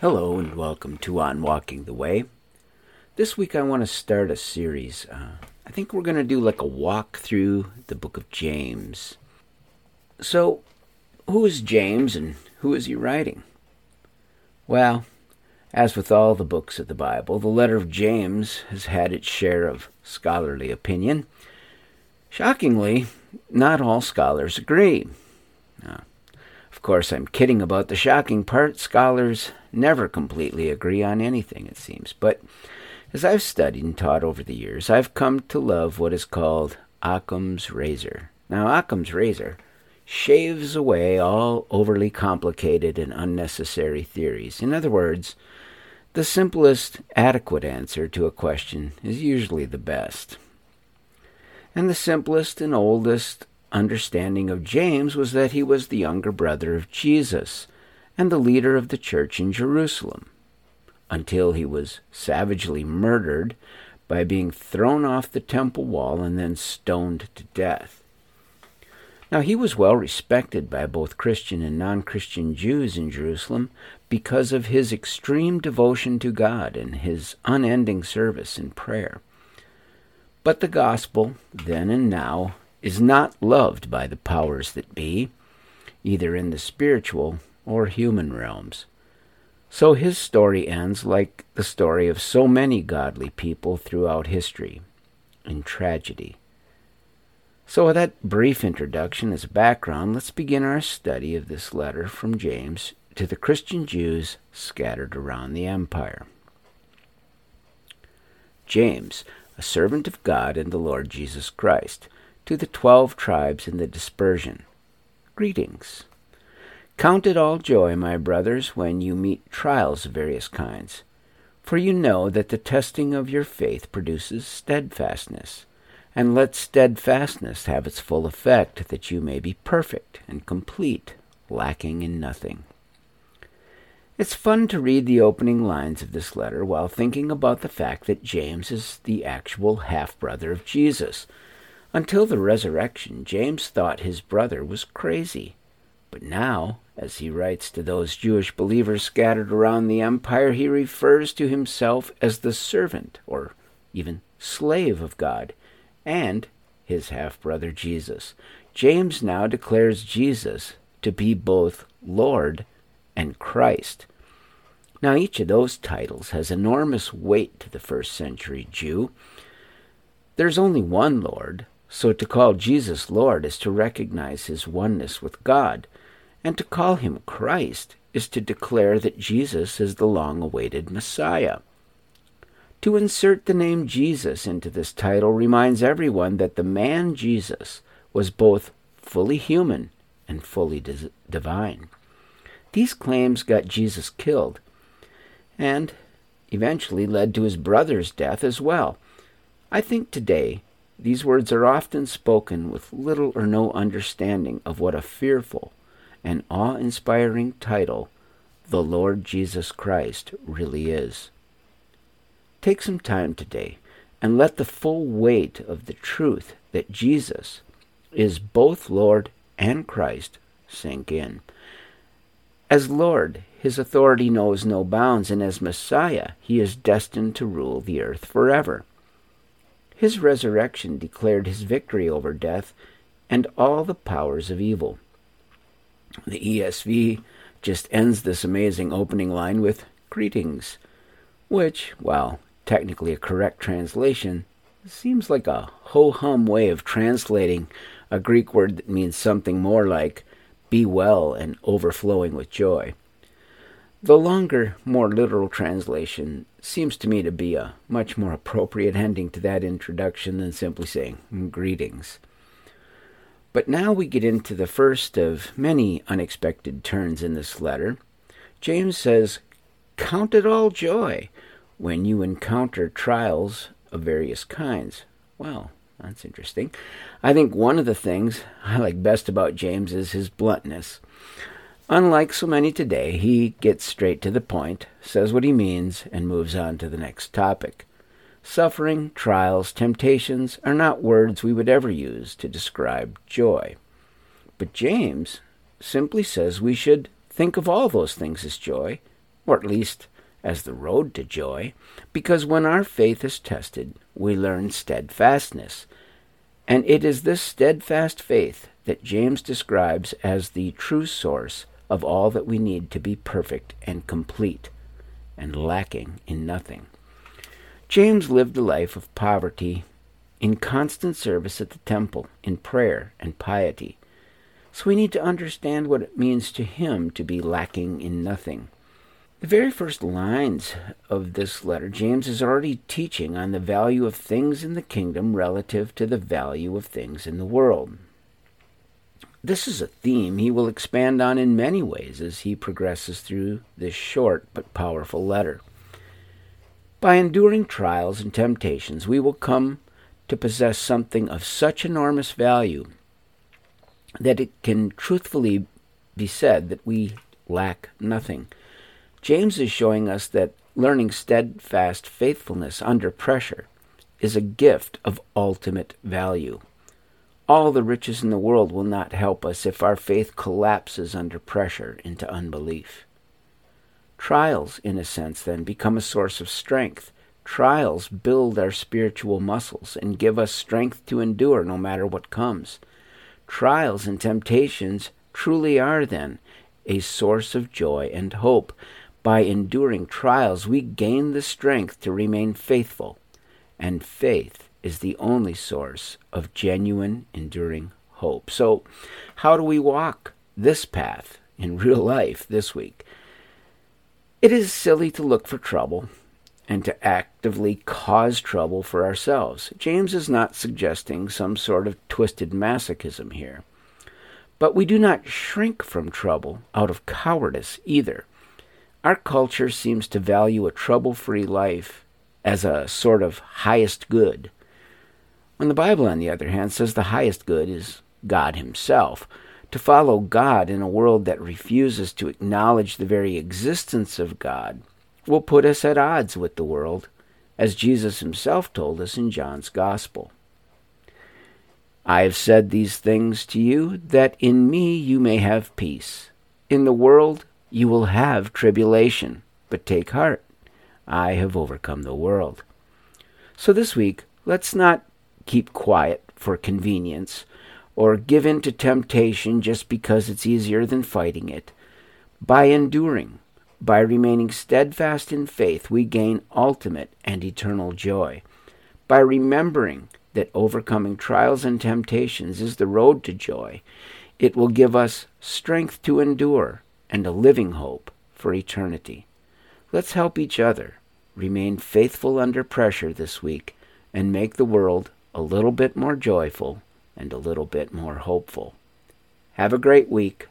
Hello and welcome to On Walking the Way. This week I want to start a series. Uh, I think we're going to do like a walk through the book of James. So, who is James and who is he writing? Well, as with all the books of the Bible, the letter of James has had its share of scholarly opinion. Shockingly, not all scholars agree. Now, of course, I'm kidding about the shocking part. Scholars never completely agree on anything, it seems. But as I've studied and taught over the years, I've come to love what is called Occam's razor. Now, Occam's razor shaves away all overly complicated and unnecessary theories. In other words, the simplest, adequate answer to a question is usually the best. And the simplest and oldest understanding of James was that he was the younger brother of Jesus and the leader of the church in Jerusalem, until he was savagely murdered by being thrown off the temple wall and then stoned to death. Now, he was well respected by both Christian and non Christian Jews in Jerusalem because of his extreme devotion to God and his unending service in prayer. But the gospel, then and now, is not loved by the powers that be, either in the spiritual or human realms. So his story ends like the story of so many godly people throughout history, in tragedy. So, with that brief introduction as background, let's begin our study of this letter from James to the Christian Jews scattered around the empire. James, a servant of God and the Lord Jesus Christ, to the twelve tribes in the dispersion. Greetings. Count it all joy, my brothers, when you meet trials of various kinds, for you know that the testing of your faith produces steadfastness. And let steadfastness have its full effect, that you may be perfect and complete, lacking in nothing. It's fun to read the opening lines of this letter while thinking about the fact that James is the actual half brother of Jesus until the resurrection, James thought his brother was crazy. But now, as he writes to those Jewish believers scattered around the empire, he refers to himself as the servant, or even slave of God, and his half brother Jesus. James now declares Jesus to be both Lord and Christ. Now, each of those titles has enormous weight to the first century Jew. There's only one Lord, so to call Jesus Lord is to recognize his oneness with God, and to call him Christ is to declare that Jesus is the long awaited Messiah. To insert the name Jesus into this title reminds everyone that the man Jesus was both fully human and fully divine. These claims got Jesus killed and eventually led to his brother's death as well. I think today these words are often spoken with little or no understanding of what a fearful and awe inspiring title the Lord Jesus Christ really is. Take some time today and let the full weight of the truth that Jesus is both Lord and Christ sink in. As Lord, his authority knows no bounds, and as Messiah, he is destined to rule the earth forever. His resurrection declared his victory over death and all the powers of evil. The ESV just ends this amazing opening line with greetings, which, while technically a correct translation, seems like a ho hum way of translating a Greek word that means something more like be well and overflowing with joy. The longer, more literal translation seems to me to be a much more appropriate ending to that introduction than simply saying greetings. But now we get into the first of many unexpected turns in this letter. James says, Count it all joy when you encounter trials of various kinds. Well, that's interesting. I think one of the things I like best about James is his bluntness. Unlike so many today, he gets straight to the point, says what he means, and moves on to the next topic. Suffering, trials, temptations are not words we would ever use to describe joy. But James simply says we should think of all those things as joy or at least as the road to joy, because when our faith is tested, we learn steadfastness. And it is this steadfast faith that James describes as the true source of all that we need to be perfect and complete, and lacking in nothing. James lived a life of poverty in constant service at the temple, in prayer and piety. So we need to understand what it means to him to be lacking in nothing. The very first lines of this letter, James is already teaching on the value of things in the kingdom relative to the value of things in the world. This is a theme he will expand on in many ways as he progresses through this short but powerful letter. By enduring trials and temptations, we will come to possess something of such enormous value that it can truthfully be said that we lack nothing. James is showing us that learning steadfast faithfulness under pressure is a gift of ultimate value. All the riches in the world will not help us if our faith collapses under pressure into unbelief. Trials, in a sense, then, become a source of strength. Trials build our spiritual muscles and give us strength to endure no matter what comes. Trials and temptations truly are, then, a source of joy and hope by enduring trials, we gain the strength to remain faithful, and faith is the only source of genuine, enduring hope. So, how do we walk this path in real life this week? It is silly to look for trouble and to actively cause trouble for ourselves. James is not suggesting some sort of twisted masochism here. But we do not shrink from trouble out of cowardice either. Our culture seems to value a trouble free life as a sort of highest good. When the Bible, on the other hand, says the highest good is God Himself. To follow God in a world that refuses to acknowledge the very existence of God will put us at odds with the world, as Jesus Himself told us in John's Gospel. I have said these things to you, that in me you may have peace. In the world you will have tribulation, but take heart. I have overcome the world. So this week, let's not keep quiet for convenience or give in to temptation just because it's easier than fighting it. By enduring, by remaining steadfast in faith, we gain ultimate and eternal joy. By remembering that overcoming trials and temptations is the road to joy, it will give us strength to endure and a living hope for eternity. Let's help each other remain faithful under pressure this week and make the world a little bit more joyful and a little bit more hopeful. Have a great week.